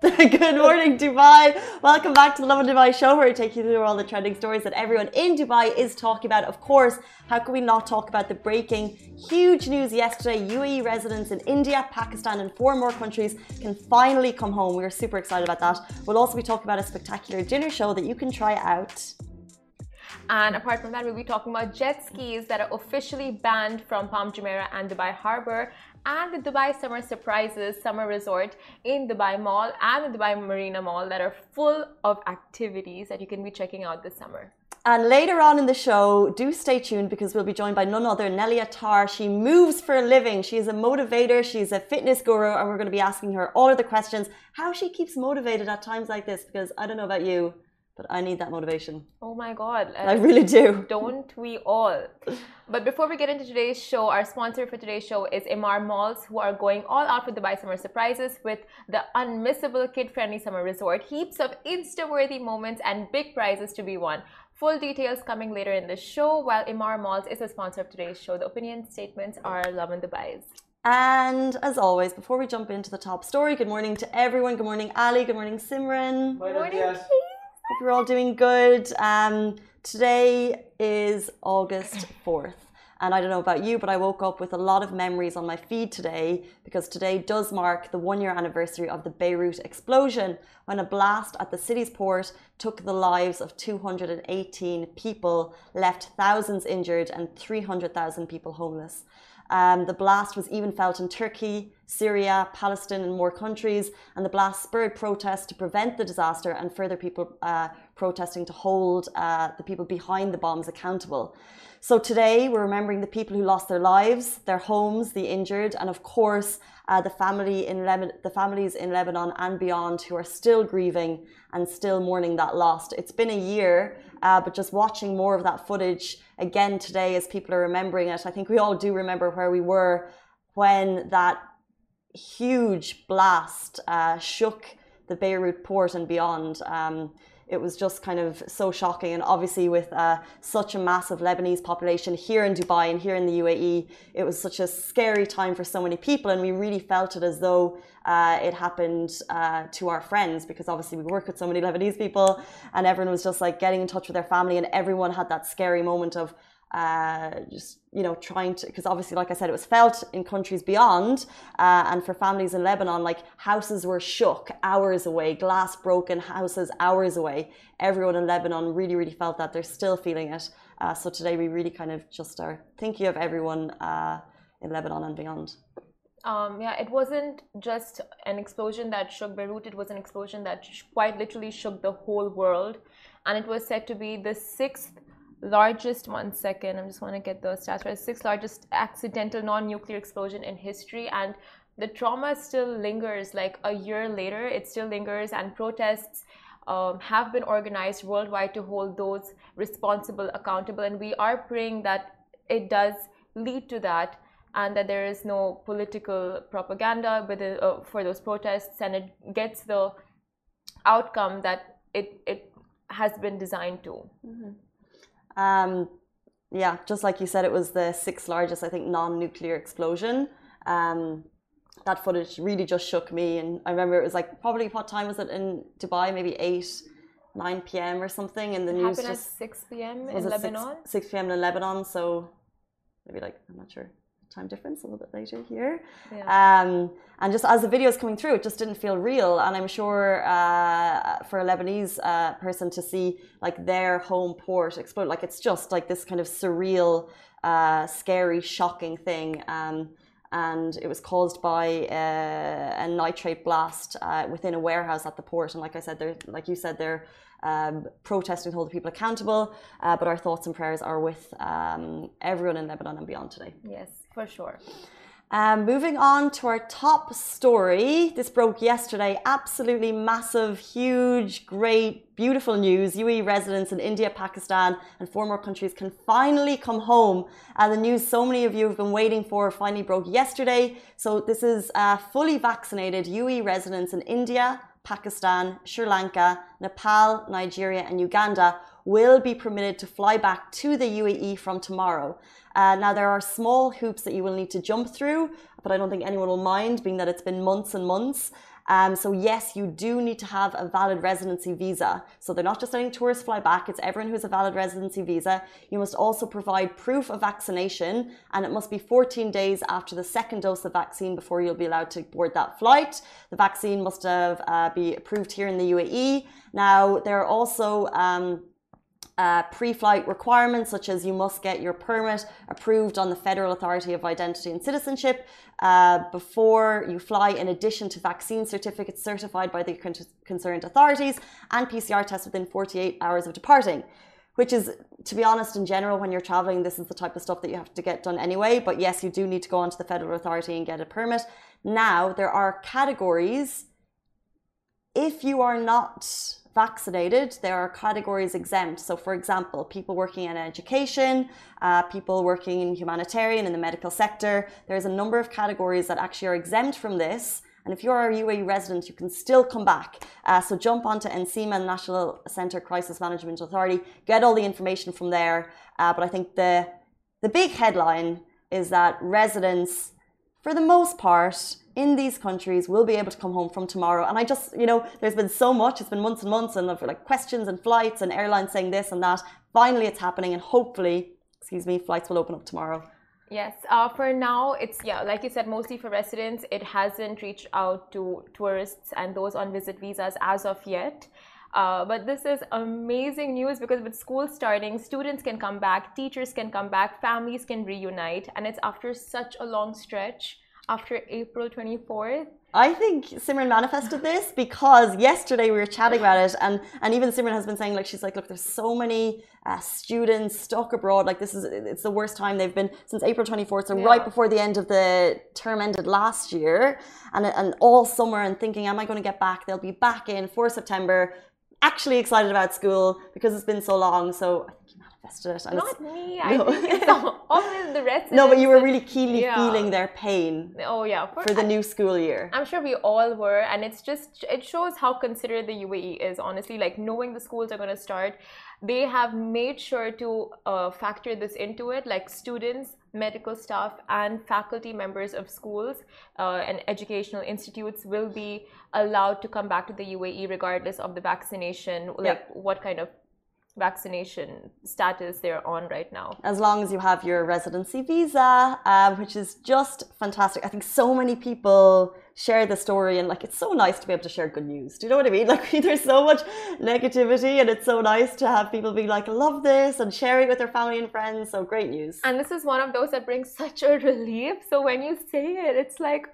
Good morning, Dubai. Welcome back to the Lovin Dubai show, where we take you through all the trending stories that everyone in Dubai is talking about. Of course, how can we not talk about the breaking huge news yesterday? UAE residents in India, Pakistan, and four more countries can finally come home. We're super excited about that. We'll also be talking about a spectacular dinner show that you can try out. And apart from that, we'll be talking about jet skis that are officially banned from Palm Jumeirah and Dubai Harbour and the Dubai Summer Surprises Summer Resort in Dubai Mall and the Dubai Marina Mall that are full of activities that you can be checking out this summer. And later on in the show, do stay tuned because we'll be joined by none other Nelly Attar. She moves for a living. She is a motivator. She's a fitness guru, and we're going to be asking her all of the questions how she keeps motivated at times like this. Because I don't know about you, but I need that motivation. Oh my God. I really do. Don't we all? But before we get into today's show, our sponsor for today's show is Emaar Malls, who are going all out for Dubai Summer Surprises with the unmissable kid friendly summer resort. Heaps of Insta worthy moments and big prizes to be won. Full details coming later in the show, while Emaar Malls is the sponsor of today's show. The opinion statements are Lovin Dubai's. And as always, before we jump into the top story, good morning to everyone. Good morning, Ali. Good morning, Simran. Good morning, Hope you're all doing good. Um, today is August 4th. And I don't know about you, but I woke up with a lot of memories on my feed today because today does mark the one year anniversary of the Beirut explosion when a blast at the city's port took the lives of 218 people, left thousands injured, and 300,000 people homeless. Um, the blast was even felt in Turkey, Syria, Palestine, and more countries. And the blast spurred protests to prevent the disaster and further people uh, protesting to hold uh, the people behind the bombs accountable. So today we're remembering the people who lost their lives, their homes, the injured, and of course uh, the family in the families in Lebanon and beyond who are still grieving and still mourning that loss. It's been a year, uh, but just watching more of that footage again today as people are remembering it. I think we all do remember where we were when that huge blast uh, shook the Beirut port and beyond. Um, it was just kind of so shocking. And obviously, with uh, such a massive Lebanese population here in Dubai and here in the UAE, it was such a scary time for so many people. And we really felt it as though uh, it happened uh, to our friends because obviously we work with so many Lebanese people, and everyone was just like getting in touch with their family, and everyone had that scary moment of uh, just you know trying to because obviously like i said it was felt in countries beyond uh, and for families in lebanon like houses were shook hours away glass broken houses hours away. Everyone in lebanon really really felt that. They're still feeling it. Uh, so today we really kind of just are thinking of everyone uh, in lebanon and beyond. Um, yeah, it wasn't just an explosion that shook Beirut, it was an explosion that quite literally shook the whole world. And it was said to be the sixth largest one second i just want to get the stats right sixth largest accidental non-nuclear explosion in history and the trauma still lingers like a year later it still lingers and protests um, have been organized worldwide to hold those responsible accountable and we are praying that it does lead to that and that there is no political propaganda uh, for those protests and it gets the outcome that it, it has been designed to mm -hmm. Um, yeah, just like you said, it was the sixth largest, I think, non-nuclear explosion. Um, that footage really just shook me, and I remember it was like probably what time was it in Dubai? Maybe eight, nine p.m. or something, and the it news just six p.m. in Lebanon. 6, 6 p.m. in Lebanon, so maybe like I'm not sure time difference a little bit later here. Yeah. Um, and just as the video is coming through, it just didn't feel real. And I'm sure uh, for a Lebanese uh, person to see like their home port explode, like it's just like this kind of surreal, uh, scary, shocking thing. Um, and it was caused by uh, a nitrate blast uh, within a warehouse at the port. And like I said, they're like you said, they're um, protesting to hold the people accountable. Uh, but our thoughts and prayers are with um, everyone in Lebanon and beyond today. Yes for sure. Um, moving on to our top story. This broke yesterday. Absolutely massive, huge, great, beautiful news. UAE residents in India, Pakistan, and four more countries can finally come home. And uh, the news so many of you have been waiting for finally broke yesterday. So, this is uh, fully vaccinated UAE residents in India, Pakistan, Sri Lanka, Nepal, Nigeria, and Uganda will be permitted to fly back to the UAE from tomorrow. Uh, now, there are small hoops that you will need to jump through, but I don't think anyone will mind, being that it's been months and months. Um, so yes, you do need to have a valid residency visa. So they're not just letting tourists fly back, it's everyone who has a valid residency visa. You must also provide proof of vaccination and it must be 14 days after the second dose of vaccine before you'll be allowed to board that flight. The vaccine must have, uh, be approved here in the UAE. Now, there are also um, uh, pre-flight requirements such as you must get your permit approved on the Federal Authority of Identity and Citizenship uh, before you fly in addition to vaccine certificates certified by the concerned authorities and PCR tests within 48 hours of departing which is to be honest in general when you're traveling this is the type of stuff that you have to get done anyway but yes you do need to go onto the federal authority and get a permit. Now there are categories if you are not vaccinated, there are categories exempt. So, for example, people working in education, uh, people working in humanitarian in the medical sector. There's a number of categories that actually are exempt from this. And if you're a UAE resident, you can still come back. Uh, so jump onto NCEMA, National Centre Crisis Management Authority, get all the information from there. Uh, but I think the the big headline is that residents, for the most part, in these countries will be able to come home from tomorrow. And I just, you know, there's been so much, it's been months and months, and like questions and flights and airlines saying this and that. Finally, it's happening, and hopefully, excuse me, flights will open up tomorrow. Yes, uh, for now, it's yeah, like you said, mostly for residents. It hasn't reached out to tourists and those on visit visas as of yet. Uh, but this is amazing news because with school starting, students can come back, teachers can come back, families can reunite, and it's after such a long stretch after April 24th? I think Simran manifested this because yesterday we were chatting about it, and and even Simran has been saying like she's like, look, there's so many uh, students stuck abroad. Like this is it's the worst time they've been since April 24th, so yeah. right before the end of the term ended last year, and and all summer and thinking, am I going to get back? They'll be back in for September. Actually excited about school because it's been so long. So manifested it. Not me. No. I think it's the rest. No, but you were really keenly yeah. feeling their pain. Oh yeah, for, for the I, new school year. I'm sure we all were, and it's just it shows how considerate the UAE is. Honestly, like knowing the schools are going to start, they have made sure to uh, factor this into it. Like students, medical staff, and faculty members of schools uh, and educational institutes will be allowed to come back to the UAE regardless of the vaccination, like what kind of vaccination status they're on right now. As long as you have your residency visa, uh, which is just fantastic. I think so many people share the story and like it's so nice to be able to share good news. Do you know what I mean? Like there's so much negativity and it's so nice to have people be like, love this and share it with their family and friends. So great news. And this is one of those that brings such a relief. So when you say it, it's like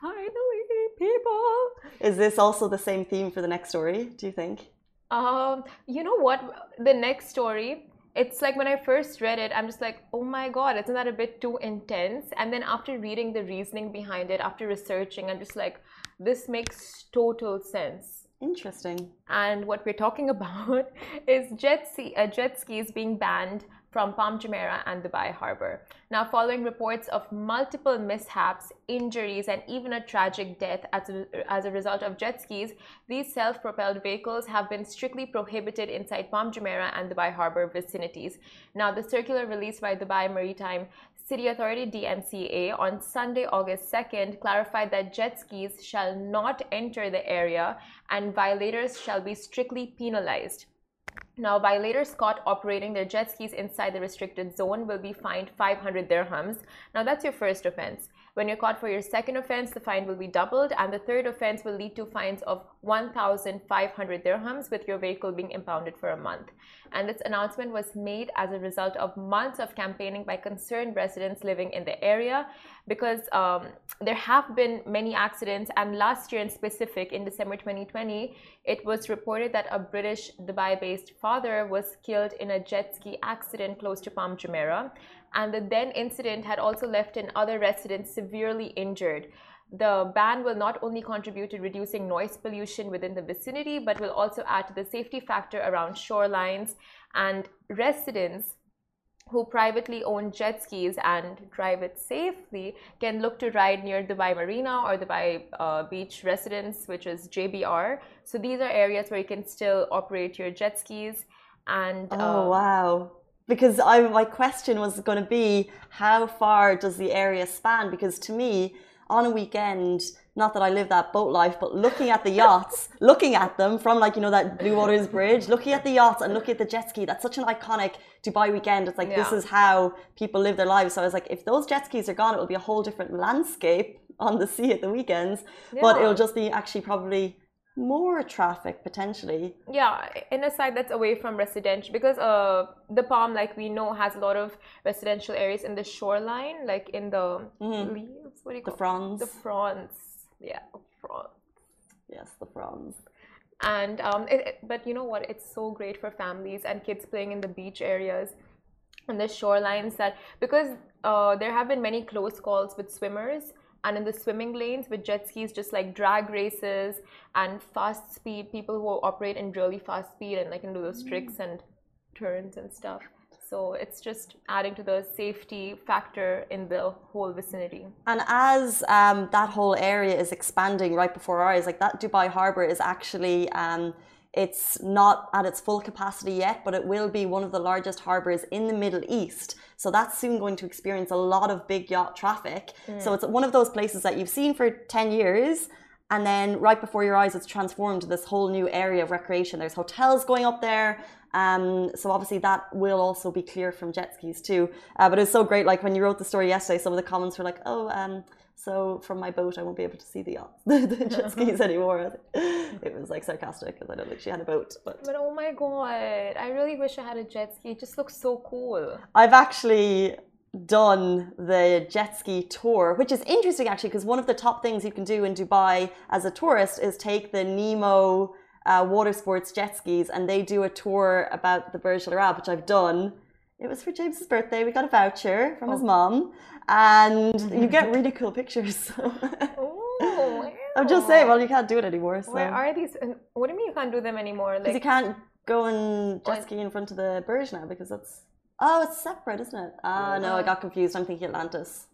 finally people. Is this also the same theme for the next story, do you think? Um, you know what? The next story, it's like when I first read it, I'm just like, oh my god, isn't that a bit too intense? And then after reading the reasoning behind it, after researching, I'm just like, this makes total sense. Interesting. And what we're talking about is jet, ski, uh, jet skis being banned from Palm Jumeirah and Dubai Harbor. Now, following reports of multiple mishaps, injuries, and even a tragic death as a, as a result of jet skis, these self propelled vehicles have been strictly prohibited inside Palm Jumeirah and Dubai Harbor vicinities. Now, the circular released by Dubai Maritime City Authority DMCA on Sunday, August 2nd, clarified that jet skis shall not enter the area and violators shall be strictly penalized. Now, violators caught operating their jet skis inside the restricted zone will be fined 500 dirhams. Now, that's your first offense. When you're caught for your second offense, the fine will be doubled, and the third offense will lead to fines of 1,500 dirhams, with your vehicle being impounded for a month. And this announcement was made as a result of months of campaigning by concerned residents living in the area because um, there have been many accidents. And last year, in specific, in December 2020, it was reported that a British Dubai based father was killed in a jet ski accident close to Palm Jumeirah and the then incident had also left in other residents severely injured. The ban will not only contribute to reducing noise pollution within the vicinity, but will also add to the safety factor around shorelines and residents who privately own jet skis and drive it safely can look to ride near Dubai Marina or Dubai uh, Beach Residence, which is JBR. So these are areas where you can still operate your jet skis. And oh um, wow! Because I my question was going to be how far does the area span? Because to me, on a weekend, not that I live that boat life, but looking at the yachts, looking at them from like, you know, that Blue Waters Bridge, looking at the yachts and looking at the jet ski, that's such an iconic Dubai weekend. It's like, this is how people live their lives. So I was like, if those jet skis are gone, it will be a whole different landscape on the sea at the weekends, but it'll just be actually probably more traffic potentially. yeah, in a side that's away from residential because uh, the Palm, like we know, has a lot of residential areas in the shoreline, like in the leaves. What do you The call fronds. The fronds. Yeah, fronds. Yes, the fronds. and um, it, it- but you know what it's so great for families and kids playing in the beach areas and the shorelines that because uh, there have been many close calls with swimmers and in the swimming lanes with jet skis just like drag races and fast speed people who operate in really fast speed and like can do those tricks and turns and stuff. So it's just adding to the safety factor in the whole vicinity. And as um, that whole area is expanding right before our eyes, like that Dubai Harbour is actually, um, it's not at its full capacity yet, but it will be one of the largest harbours in the Middle East. So that's soon going to experience a lot of big yacht traffic. So it's one of those places that you've seen for 10 years. And then right before your eyes, it's transformed to this whole new area of recreation. There's hotels going up there. Um, so obviously that will also be clear from jet skis too. Uh, but it was so great. Like when you wrote the story yesterday, some of the comments were like, "Oh, um, so from my boat, I won't be able to see the yachts, the jet skis anymore." It was like sarcastic because I don't think she had a boat. But but oh my god i really wish i had a jet ski it just looks so cool I've actually done the jet ski tour, which is interesting actually, because one of the top things you can do in Dubai as a tourist is take the Nemo uh, water sports jet skis, and they do a tour about the Burj Al Arab, which I've done. It was for James's birthday. We got a voucher from his mom, and you get really cool pictures. Oh, I'm just saying, well, you can't do it anymore. So Where are these? What do you mean you can't do them anymore? because you can't go and jet ski in front of the Burj now because that's oh, it's separate, isn't it? Ah, no, I got confused. I'm thinking Atlantis.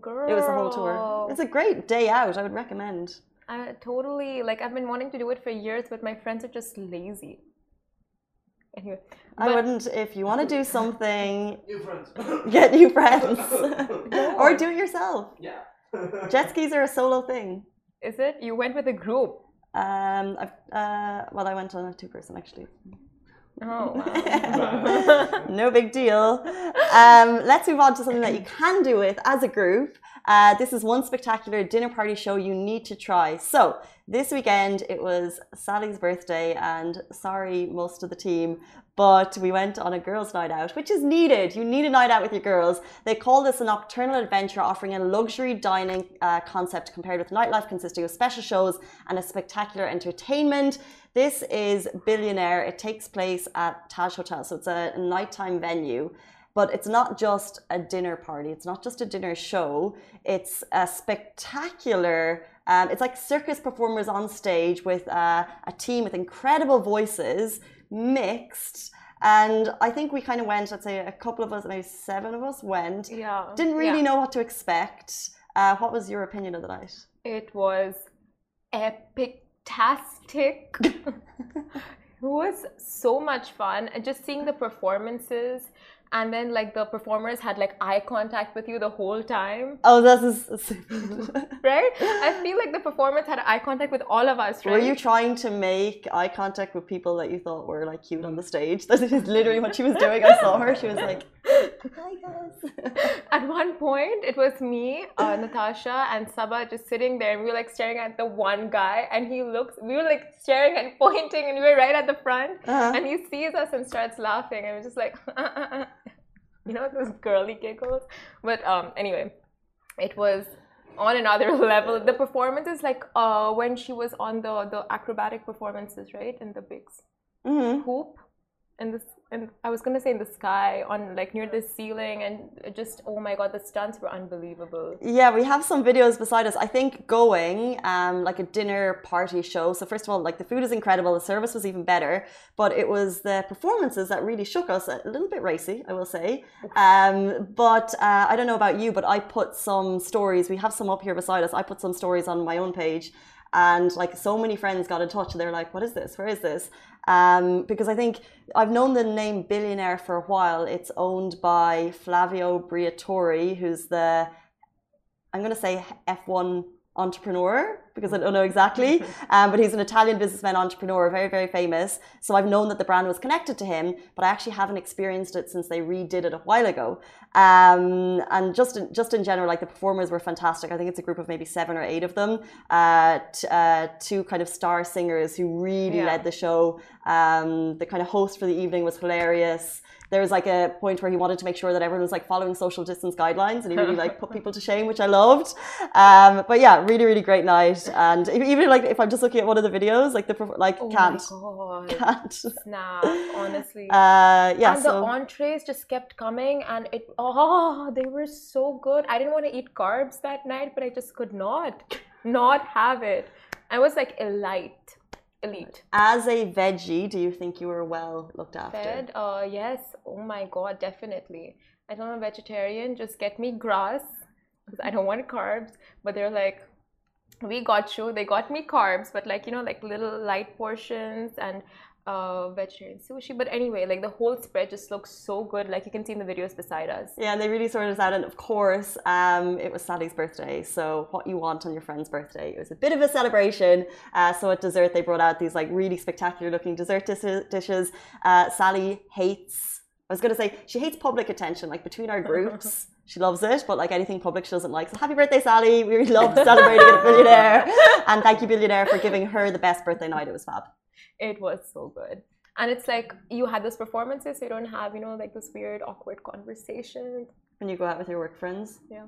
girl, It was the whole tour. It's a great day out. I would recommend. I totally like. I've been wanting to do it for years, but my friends are just lazy. Anyway, I but- wouldn't. If you want to do something, New friends. get new friends or do it yourself. yeah. Jet skis are a solo thing. Is it? You went with a group. Um, I've, uh, well, I went on a two-person actually. Oh, wow. no big deal. Um, let's move on to something that you can do with as a group. Uh, this is one spectacular dinner party show you need to try. So, this weekend it was Sally's birthday, and sorry, most of the team, but we went on a girls' night out, which is needed. You need a night out with your girls. They call this a nocturnal adventure, offering a luxury dining uh, concept compared with nightlife, consisting of special shows and a spectacular entertainment. This is Billionaire. It takes place at Taj Hotel, so it's a nighttime venue. But it's not just a dinner party. It's not just a dinner show. It's a spectacular. Um, it's like circus performers on stage with uh, a team with incredible voices mixed. And I think we kind of went. I'd say a couple of us, maybe seven of us, went. yeah. Didn't really yeah. know what to expect. Uh, what was your opinion of the night? It was epic-tastic. it was so much fun, and just seeing the performances, and then like the performers had like eye contact with you the whole time, Oh, this is. right? I feel like the performers had eye contact with all of us, right? Were you trying to make eye contact with people that you thought were like cute on the stage? That is literally what she was doing. I saw her. She was like, "Hi guys." At one point, it was me, uh, Natasha, and Saba just sitting there, and we were like staring at the one guy, and he looks. We were like staring and pointing, and we were right at the front, Uh-huh. and he sees us and starts laughing, and we're just like, you know, those girly giggles. But um, anyway, it was on another level. The performances, like uh, when she was on the the acrobatic performances, right, in the bigs hmm hoop, in this and I was gonna say in the sky, on like near the ceiling, and just oh my god, the stunts were unbelievable. Yeah, we have some videos beside us. I think going um, like a dinner party show. So first of all, like the food is incredible, the service was even better, but it was the performances that really shook us. A little bit racy, I will say. Um, but uh, I don't know about you, but I put some stories. We have some up here beside us. I put some stories on my own page and like so many friends got in touch they're like what is this? Where is this? Um, because i think i've known the name billionaire for a while. It's owned by flavio briatore who's the i'm going to say f1 entrepreneur because I don't know exactly, um, but he's an Italian businessman entrepreneur, very, very famous. So I've known that the brand was connected to him, but I actually haven't experienced it since they redid it a while ago. Um, and just in, just in general, like the performers were fantastic. I think it's a group of maybe seven or eight of them, uh, t- uh, two kind of star singers who really Yeah. led the show. Um, the kind of host for the evening was hilarious there was like a point where he wanted to make sure that everyone was like following social distance guidelines and he really like put people to shame which i loved um, but yeah really really great night and even like if i'm just looking at one of the videos like the like Oh can't my god, can't snap! Honestly. uh yeah and the entrees just kept coming and it oh they were so good. I didn't want to eat carbs that night but i just could not not have it. I was like elite elite. As a veggie do you think you were well looked after? Fed uh yes. Oh my god definitely. I don't know vegetarian just get me grass because i don't want carbs but they're like we got you they got me carbs but like you know like little light portions and uh vegetarian sushi but anyway like the whole spread just looks so good like you can see in the videos beside us yeah, and they really sorted us out. And of course, um, it was Sally's birthday. So, what you want on your friend's birthday? It was a bit of a celebration. Uh, so, at dessert, they brought out these like really spectacular looking dessert dis- dishes. Uh, Sally hates, I was going to say, she hates public attention, like between our groups. She loves it, but like anything public, she doesn't like. So, happy birthday, Sally. We really love celebrating a billionaire. And thank you, billionaire, for giving her the best birthday night. It was fab. it was so good and it's like you had those performances so you don't have you know like this weird awkward conversation When you go out with your work friends. yeah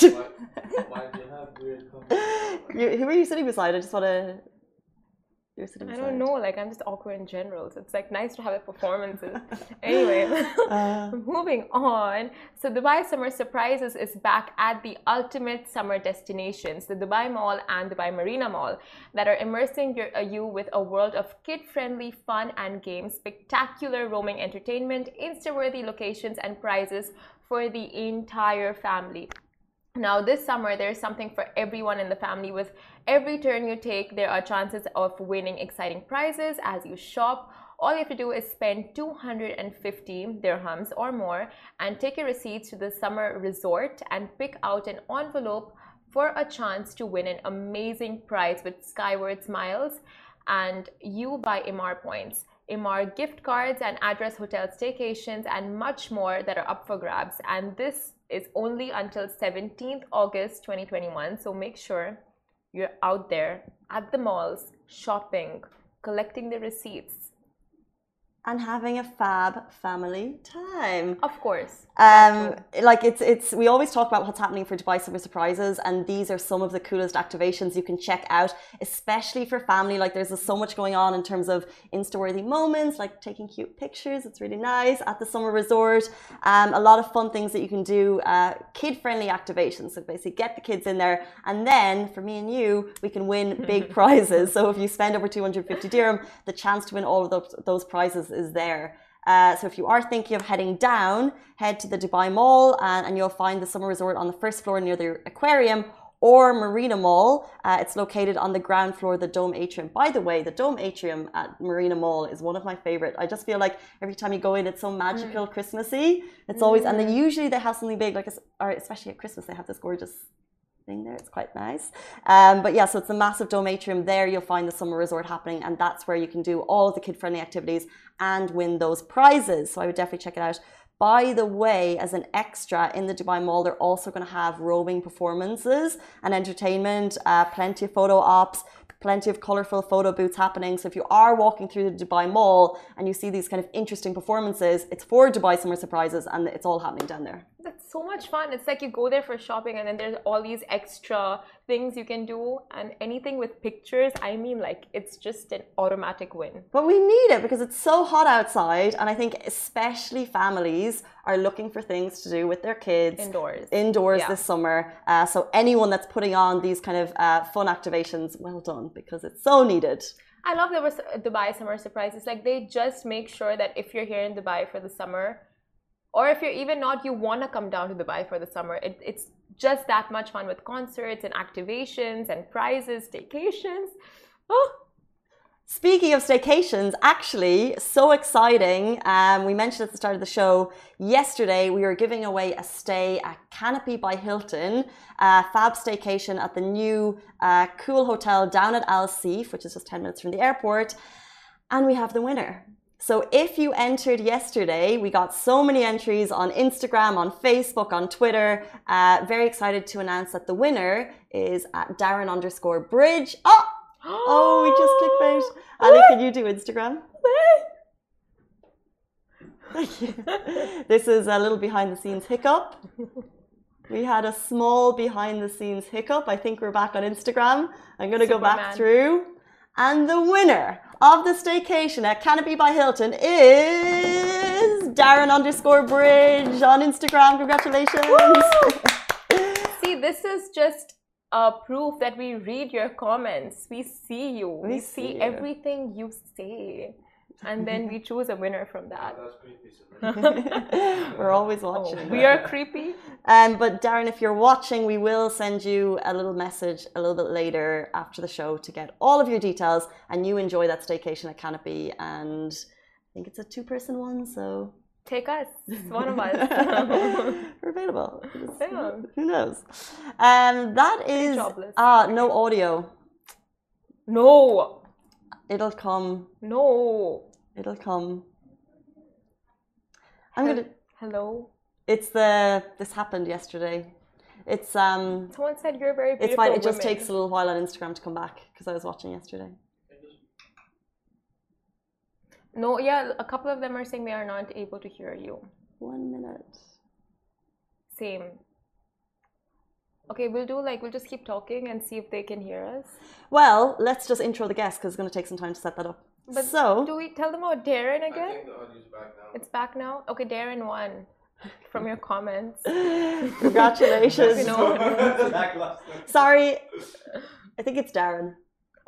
why, why do you have weird comments? You, who are you sitting beside? I just want to. Sitting I don't know, like I'm just awkward in general. So it's like nice to have a performances. anyway, Uh, moving on. So Dubai Summer Surprises is back at the ultimate summer destinations, the Dubai Mall and Dubai Marina Mall, that are immersing your, uh, you with a world of kid-friendly fun and games, spectacular roaming entertainment, Insta-worthy locations and prizes for the entire family. Now, this summer, there's something for everyone in the family. With every turn you take, there are chances of winning exciting prizes as you shop. All you have to do is spend 250 dirhams or more and take your receipts to the summer resort and pick out an envelope for a chance to win an amazing prize with Skyward Smiles and U By Emaar points. Emaar gift cards and address hotel staycations and much more that are up for grabs. And this is only until 17th August 2021. So make sure you're out there at the malls shopping, collecting the receipts. And having a fab family time. Of course. Um, like it's it's we always talk about what's happening for Dubai Summer Surprises, and these are some of the coolest activations you can check out, especially for family. Like there's so much going on in terms of insta-worthy moments, like taking cute pictures. It's really nice at the summer resort. Um, a lot of fun things that you can do, uh, kid-friendly activations. So basically, get the kids in there, and then for me and you, we can win big prizes. So if you spend over 250 dirham, the chance to win all of those, those prizes is there. Uh, so if you are thinking of heading down, head to the Dubai Mall and, and you'll find the summer resort on the first floor near the aquarium or Marina Mall. Uh, it's located on the ground floor of the Dome Atrium. By the way, the Dome Atrium at Marina Mall is one of my favorite. I just feel like every time you go in, it's so magical, Christmassy. It's always, and then usually they have something big, like, or especially at Christmas, they have this gorgeous thing there. It's quite nice. Um, but yeah, so it's a massive dome atrium. There you'll find the summer resort happening, and that's where you can do all the kid friendly activities and win those prizes. So I would definitely check it out. By the way, as an extra in the Dubai Mall, they're also going to have roaming performances and entertainment, uh, plenty of photo ops, plenty of colorful photo booths happening. So if you are walking through the Dubai Mall and you see these kind of interesting performances, it's for Dubai Summer Surprises and it's all happening down there. The it's so much fun. It's like you go there for shopping and then there's all these extra things you can do and anything with pictures, I mean like it's just an automatic win. But we need it because it's so hot outside, and I think especially families are looking for things to do with their kids Indoors. indoors Yeah. this summer. Uh, so anyone that's putting on these kind of uh, fun activations, well done because it's so needed. I love the Dubai summer surprises. Like they just make sure that if you're here in Dubai for the summer, or if you're even not, you want to come down to Dubai for the summer. It, it's just that much fun with concerts and activations and prizes, staycations. Oh, Speaking of staycations, actually, so exciting. Um, we mentioned at the start of the show yesterday, we were giving away a stay at Canopy by Hilton, a fab staycation at the new uh, cool hotel down at Al Seef, which is just 10 minutes from the airport. And we have the winner. So if you entered yesterday, we got so many entries on Instagram, on Facebook, on Twitter. Uh, very excited to announce that the winner is at Darren underscore Bridge. Oh, Oh, we just clickbait. Ali, can you do Instagram? Thank you. This is a little behind the scenes hiccup. We had a small behind the scenes hiccup. I think we're back on Instagram. I'm going to go back through. And the winner of the staycation at Canopy by Hilton is Darren underscore Bridge on Instagram. Congratulations. See, this is just a proof that we read your comments. We see you. We, We see, see you. everything you say. And then we choose a winner from that. That's creepy. We're always Oh, watching. we are creepy. Um, but Darren, if you're watching, we will send you a little message a little bit later after the show to get all of your details, and you enjoy that staycation at Canopy. And I think it's a two-person one, so Take us. It's one of us. we're available. Just- Yeah. Who knows? Um, that is jobless. ah no audio. no. It'll come. No. It'll come. I'm gonna. Hello. It's the. This happened yesterday. It's um. Someone said you're very beautiful. It's fine. It just women. takes a little while on Instagram to come back because I was watching yesterday. No, yeah, a couple of them are saying they are not able to hear you. One minute. Same. Okay, we'll do like we'll just keep talking and see if they can hear us. Well, let's just intro the guest because it's going to take some time to set that up. But so, Do we tell them about Darren I again? think the back now. It's back now. Okay, Darren won from your comments. congratulations. You know- Sorry, I think it's Darren.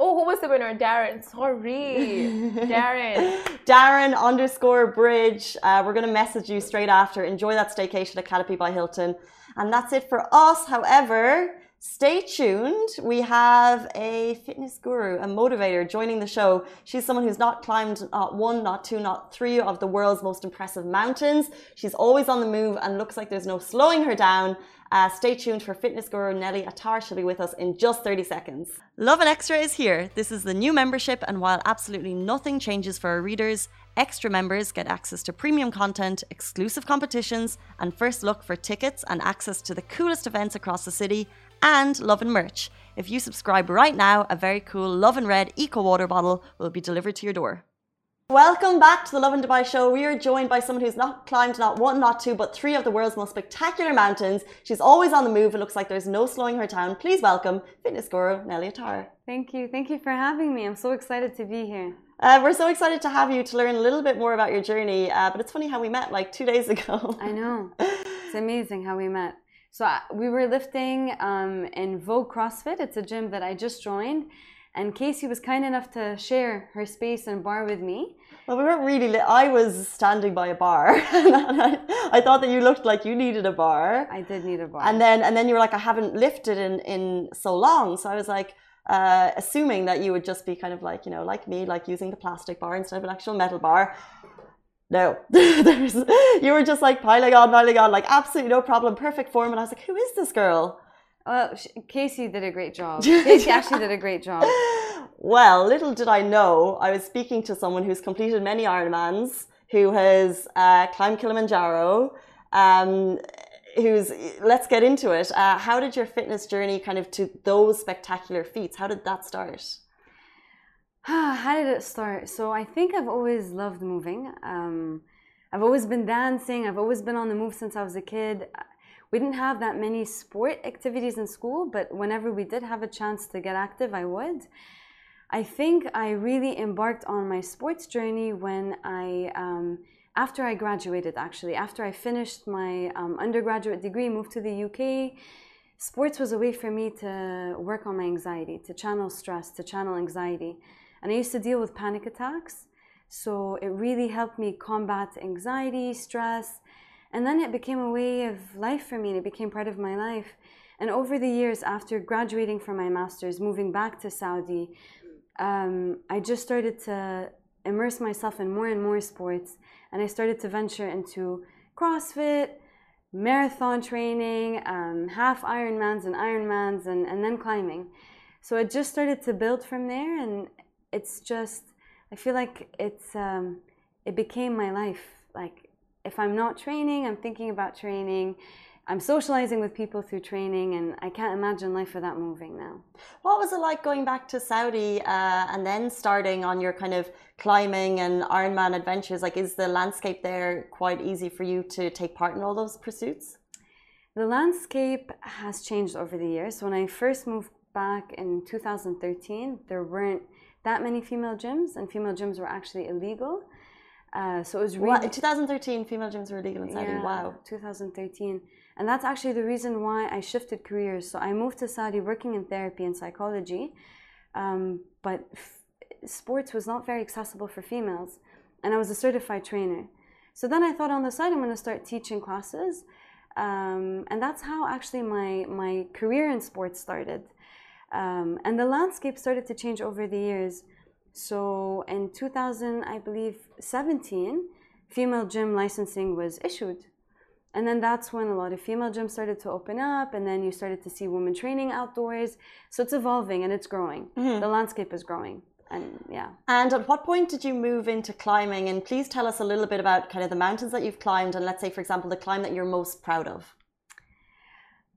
Oh, who was the winner? Darren. Sorry, Darren. Darren underscore Bridge. Uh, we're going to message you straight after. Enjoy that staycation at Canopy by Hilton. And that's it for us. However, stay tuned. We have a fitness guru, a motivator joining the show. She's someone who's not climbed not one, not two, not three of the world's most impressive mountains. She's always on the move and looks like there's no slowing her down. Uh, stay tuned for fitness guru Nelly Attar. She'll be with us in just 30 seconds. Lovin Extra is here. This is the new membership, and while absolutely nothing changes for our readers, extra members get access to premium content, exclusive competitions, and first look for tickets and access to the coolest events across the city, and Lovin merch. If you subscribe right now, a very cool Lovin Red Eco Water bottle will be delivered to your door. Welcome back to the Lovin Dubai show. We are joined by someone who's not climbed not one, not two, but three of the world's most spectacular mountains. She's always on the move. It looks like there's no slowing her down. Please welcome fitness guru Nelly Attar. Thank you. Thank you for having me. I'm so excited to be here. Uh, we're so excited to have you to learn a little bit more about your journey. Uh, but it's funny how we met like two days ago. I know. It's amazing how we met. So I- we were lifting um, in Vogue CrossFit. It's a gym that I just joined. And Casey was kind enough to share her space and bar with me. Well, we weren't really. Li- I was standing by a bar, and I, I thought that you looked like you needed a bar. I did need a bar. And then, and then you were like, I haven't lifted in in so long. So I was like, uh, assuming that you would just be kind of like, you know, like me, like using the plastic bar instead of an actual metal bar. No, there's. You were just like piling on, piling on, like absolutely no problem, perfect form. And I was like, who is this girl? well, sh- Casey did a great job. Casey actually did a great job. Well, little did I know, I was speaking to someone who's completed many Ironmans, who has uh, climbed Kilimanjaro, um, who's, let's get into it. Uh, how did your fitness journey kind of to those spectacular feats, how did that start? How did it start? So I think I've always loved moving. Um, I've always been dancing. I've always been on the move since I was a kid. we didn't have that many sport activities in school, but whenever we did have a chance to get active, I would. I think I really embarked on my sports journey when I, um, after I graduated, actually, after I finished my um, undergraduate degree, moved to the UK. Sports was a way for me to work on my anxiety, to channel stress, to channel anxiety. And I used to deal with panic attacks. So it really helped me combat anxiety, stress, and then it became a way of life for me, and it became part of my life. And over the years, after graduating from my master's, moving back to Saudi, um, I just started to immerse myself in more and more sports. And I started to venture into CrossFit, marathon training, um, half Ironmans and Ironmans, and, and then climbing. So it just started to build from there. And it's just, I feel like it's, um, it became my life. Like if I'm not training, I'm thinking about training. I'm socializing with people through training, and I can't imagine life without moving now. What was it like going back to Saudi uh, and then starting on your kind of climbing and Ironman adventures? Like, is the landscape there quite easy for you to take part in all those pursuits? The landscape has changed over the years. When I first moved back in 2013, there weren't that many female gyms, and female gyms were actually illegal. Uh, so it was really. In 2013, female gyms were illegal in Saudi. Yeah, wow. 2013. And that's actually the reason why I shifted careers. So I moved to Saudi working in therapy and psychology. Um, but f- sports was not very accessible for females. And I was a certified trainer. So then I thought on the side, I'm going to start teaching classes. Um, and that's how actually my, my career in sports started. Um, and the landscape started to change over the years. So in 2000, I believe 17, female gym licensing was issued. And then that's when a lot of female gyms started to open up, and then you started to see women training outdoors. So it's evolving and it's growing. Mm-hmm. The landscape is growing. And yeah. And at what point did you move into climbing? And please tell us a little bit about kind of the mountains that you've climbed, and let's say, for example, the climb that you're most proud of.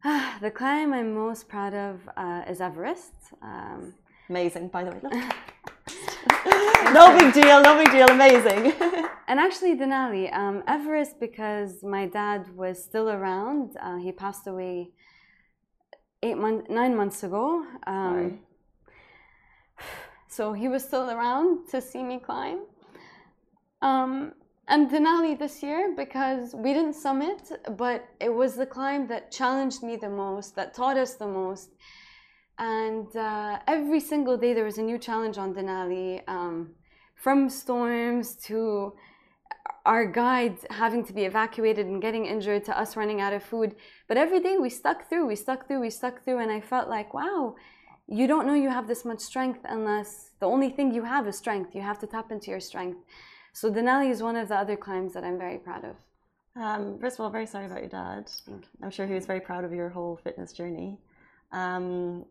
the climb I'm most proud of uh, is Everest. Um, Amazing, by the way. no big deal, no big deal, amazing. and actually, Denali, um, Everest, because my dad was still around. Uh, he passed away eight months, nine months ago. Um, so he was still around to see me climb. Um, and Denali this year because we didn't summit, but it was the climb that challenged me the most, that taught us the most. And uh, every single day there was a new challenge on Denali, um, from storms to our guide having to be evacuated and getting injured to us running out of food. But every day we stuck through, we stuck through, we stuck through. And I felt like, wow, you don't know you have this much strength unless the only thing you have is strength. You have to tap into your strength. So Denali is one of the other climbs that I'm very proud of. Um, first of all, very sorry about your dad. I'm sure he was very proud of your whole fitness journey. Um,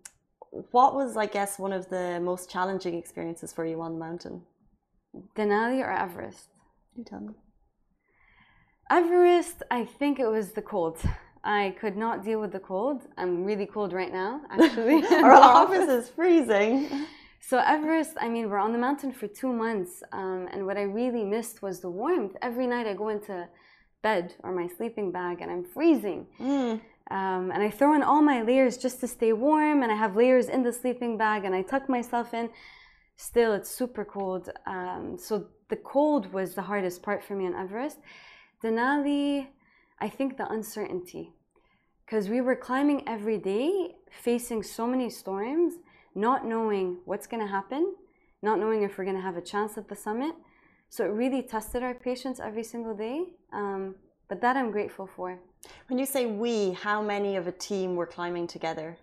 what was, I guess, one of the most challenging experiences for you on the mountain? Denali or Everest? You tell me. Everest, I think it was the cold. I could not deal with the cold. I'm really cold right now, actually. Our office is freezing. So Everest, I mean, we're on the mountain for two months, um, and what I really missed was the warmth. Every night I go into bed or my sleeping bag, and I'm freezing. Mm. Um, and I throw in all my layers just to stay warm, and I have layers in the sleeping bag, and I tuck myself in. Still, it's super cold. Um, so the cold was the hardest part for me on Everest. Denali, I think the uncertainty, because we were climbing every day, facing so many storms, not knowing what's going to happen, not knowing if we're going to have a chance at the summit. So it really tested our patience every single day. Um, but that I'm grateful for. When you say we, how many of a team were climbing together?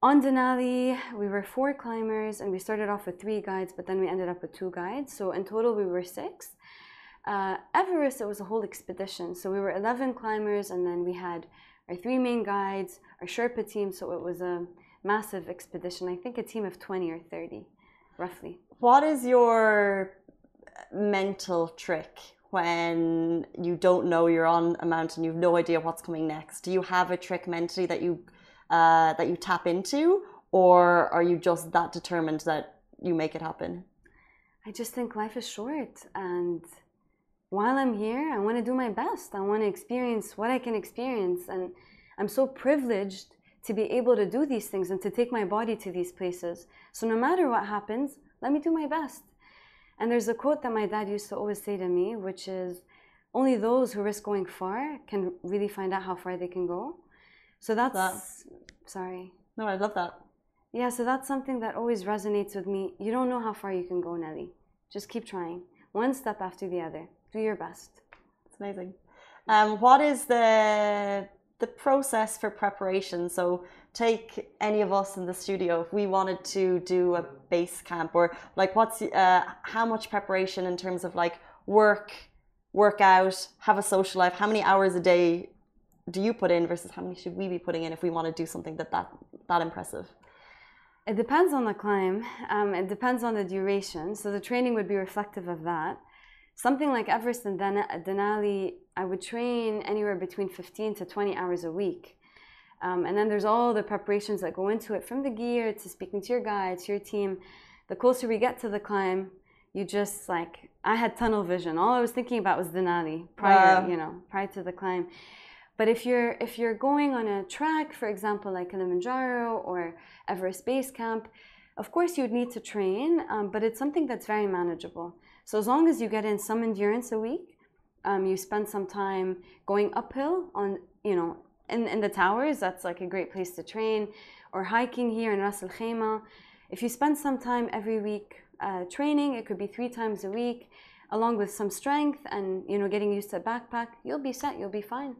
On Denali, we were four climbers and we started off with three guides, but then we ended up with two guides. So in total, we were six. Uh, Everest, it was a whole expedition. So we were 11 climbers and then we had our three main guides, our Sherpa team. So it was a massive expedition. I think a team of 20 or 30, roughly. What is your mental trick when you don't know you're on a mountain, you've no idea what's coming next? Do you have a trick mentally that you uh, that you tap into, or are you just that determined that you make it happen? I just think life is short, and while I'm here, I want to do my best. I want to experience what I can experience. And I'm so privileged to be able to do these things and to take my body to these places. So no matter what happens, let me do my best. And there's a quote that my dad used to always say to me, which is only those who risk going far can really find out how far they can go. So that's That- sorry. No, I love that. Yeah, so that's something that always resonates with me. You don't know how far you can go, Nelly. Just keep trying. One step after the other. Do your best. It's amazing. Um, what is the the process for preparation? So take any of us in the studio if we wanted to do a base camp or like what's uh, how much preparation in terms of like work, work out, have a social life. How many hours a day do you put in versus how many should we be putting in if we want to do something that that that impressive? It depends on the climb. Um, it depends on the duration. So the training would be reflective of that. Something like Everest and Den- Denali, I would train anywhere between 15 to 20 hours a week. Um, and then there's all the preparations that go into it from the gear to speaking to your guide, to your team. The closer we get to the climb, you just like, I had tunnel vision. All I was thinking about was Denali prior, Wow. you know, prior to the climb. But if you're if you're going on a track, for example, like Kilimanjaro or Everest Base Camp, of course you would need to train, um, but it's something that's very manageable. So as long as you get in some endurance a week, um, you spend some time going uphill on you know in, in the towers. That's like a great place to train, or hiking here in Ras Al Khaimah. If you spend some time every week uh, training, it could be three times a week, along with some strength and you know getting used to a backpack, you'll be set. You'll be fine.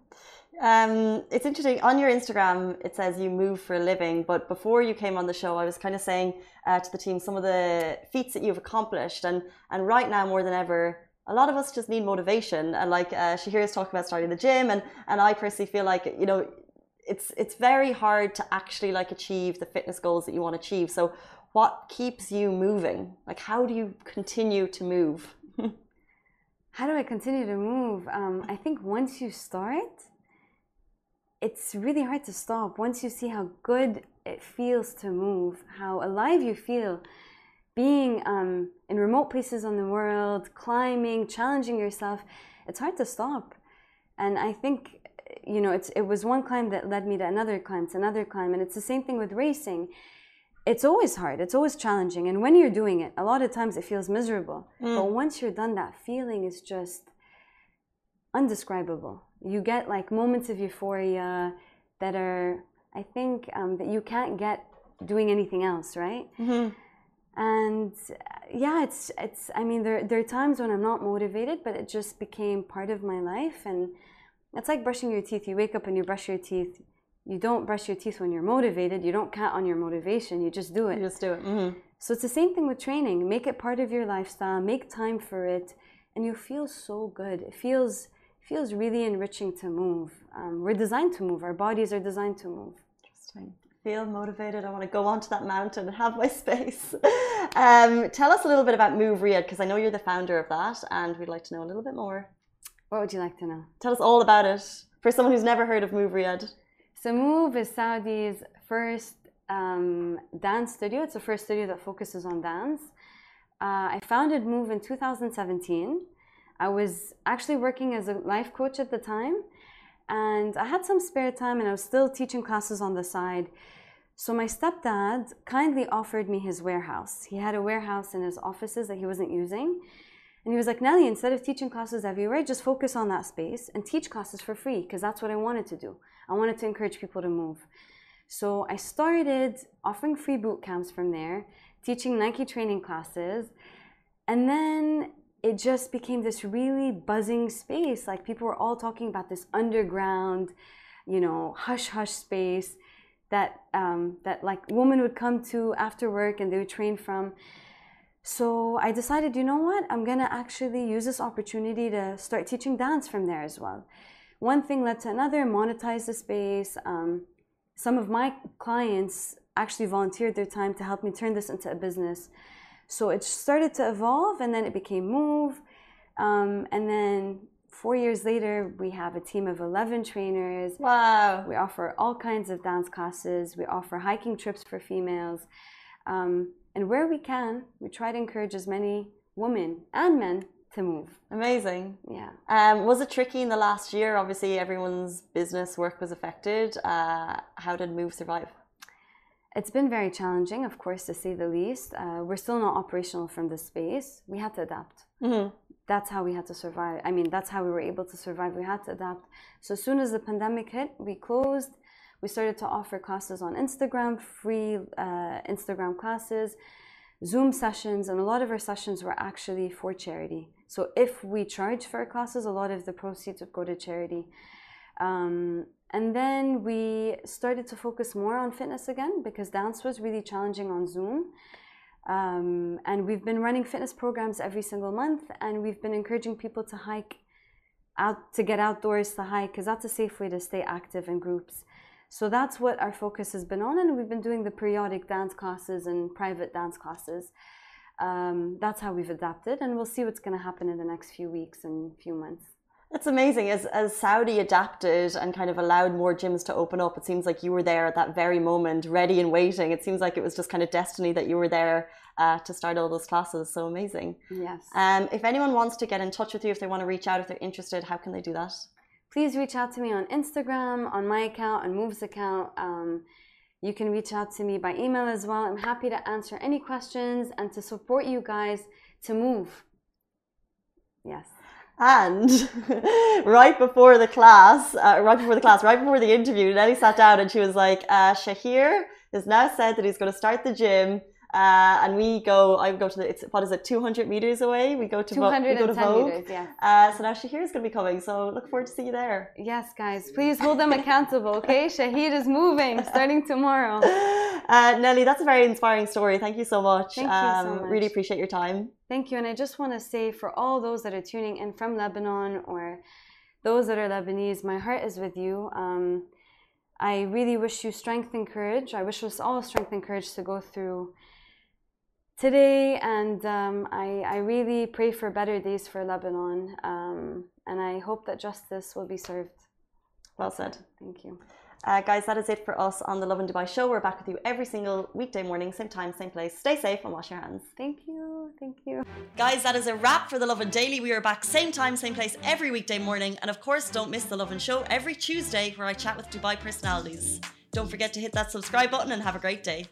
Um, it's interesting. On your Instagram, it says you move for a living, but before you came on the show, I was kind of saying uh, to the team some of the feats that you've accomplished, and and right now more than ever, a lot of us just need motivation. And like uh, Shahir's talking about starting the gym, and and I personally feel like you know, it's it's very hard to actually like achieve the fitness goals that you want to achieve. So, what keeps you moving? Like, how do you continue to move? How do I continue to move? Um, I think once you start, it's really hard to stop. Once you see how good it feels to move, how alive you feel, being um, in remote places on the world, climbing, challenging yourself, it's hard to stop. And I think, you know, it's, it was one climb that led me to another climb, to another climb. And it's the same thing with racing. It's always hard, it's always challenging. And when you're doing it, a lot of times it feels miserable. But once you're done, that feeling is just undescribable. You get like moments of euphoria that are, I think, um, that you can't get doing anything else, right? And uh, yeah, it's it's. I mean, there there are times when I'm not motivated, but it just became part of my life, and it's like brushing your teeth. You wake up and you brush your teeth. You don't brush your teeth when you're motivated. You don't count on your motivation. You just do it. You just do it. hmm So it's the same thing with training. Make it part of your lifestyle. Make time for it, and you feel so good. It feels feels really enriching to move. Um, we're designed to move. Our bodies are designed to move. Interesting. Feel motivated. I want to go onto that mountain and have my space. um, tell us a little bit about Move Riyadh because I know you're the founder of that, and we'd like to know a little bit more. What would you like to know? Tell us all about it for someone who's never heard of Move Riyadh. So Move is Saudi's first um, dance studio. It's the first studio that focuses on dance. Uh, I founded Move in 2017. I was actually working as a life coach at the time, and I had some spare time, and I was still teaching classes on the side. So my stepdad kindly offered me his warehouse. He had a warehouse in his offices that he wasn't using. And he was like, Nelly, instead of teaching classes everywhere, just focus on that space and teach classes for free because that's what I wanted to do. I wanted to encourage people to move. So I started offering free boot camps from there, teaching Nike training classes. And then it just became this really buzzing space. Like people were all talking about this underground, you know, hush hush space that um, that like women would come to after work and they would train from. So I decided, you know what? I'm gonna actually use this opportunity to start teaching dance from there as well. One thing led to another, monetize the space. Um, some of my clients actually volunteered their time to help me turn this into a business. So it started to evolve and then it became Move. Um, and then four years later, we have a team of 11 trainers. Wow. We offer all kinds of dance classes. We offer hiking trips for females. Um, and where we can, we try to encourage as many women and men to move. Amazing. Yeah. Um, was it tricky in the last year? Obviously, everyone's business work was affected. Uh, how did Move survive? It's been very challenging, of course, to say the least. Uh, we're still not operational from this space. We had to adapt. Mm-hmm. That's how we had to survive. I mean, that's how we were able to survive. We had to adapt. So as soon as the pandemic hit, we closed. We started to offer classes on Instagram, free uh, Instagram classes, Zoom sessions, and a lot of our sessions were actually for charity. So if we charge for our classes, a lot of the proceeds would go to charity. Um, and then we started to focus more on fitness again because dance was really challenging on Zoom. Um, and we've been running fitness programs every single month, and we've been encouraging people to hike out to get outdoors to hike because that's a safe way to stay active in groups. So that's what our focus has been on, and we've been doing the periodic dance classes and private dance classes. Um, that's how we've adapted, and we'll see what's going to happen in the next few weeks and few months. It's amazing. As, as Saudi adapted and kind of allowed more gyms to open up, it seems like you were there at that very moment, ready and waiting. It seems like it was just kind of destiny that you were there uh, to start all those classes. So amazing. Yes. Um, if anyone wants to get in touch with you, if they want to reach out, if they're interested, how can they do that? Please reach out to me on Instagram, on my account, on Move's account. Um, you can reach out to me by email as well. I'm happy to answer any questions and to support you guys to move. Yes. And right before the class, uh, right before the class, right before the interview, Nelly sat down and she was like, uh, Shahir has now said that he's going to start the gym. Uh, and we go, I go to the, it's, what is it, 200 meters away? We go to, Vo- we go to 210 Vogue. meters, yeah. Uh, so now Shahir is going to be coming. So look forward to see you there. Yes, guys, please hold them accountable, okay? Shahid is moving starting tomorrow. Uh, Nelly, that's a very inspiring story. Thank you so much. Thank you so um, much. Really appreciate your time. Thank you. And I just want to say for all those that are tuning in from Lebanon or those that are Lebanese, my heart is with you. Um, I really wish you strength and courage. I wish us all strength and courage to go through today. And um, I, I really pray for better days for Lebanon. Um, and I hope that justice will be served. Well said. Thank you. Uh, guys, that is it for us on the Lovin Dubai show. We're back with you every single weekday morning, same time, same place. Stay safe and wash your hands. Thank you. Thank you. Guys, that is a wrap for the Lovin Daily. We are back same time, same place every weekday morning. And of course, don't miss the Lovin Show every Tuesday where I chat with Dubai personalities. Don't forget to hit that subscribe button and have a great day.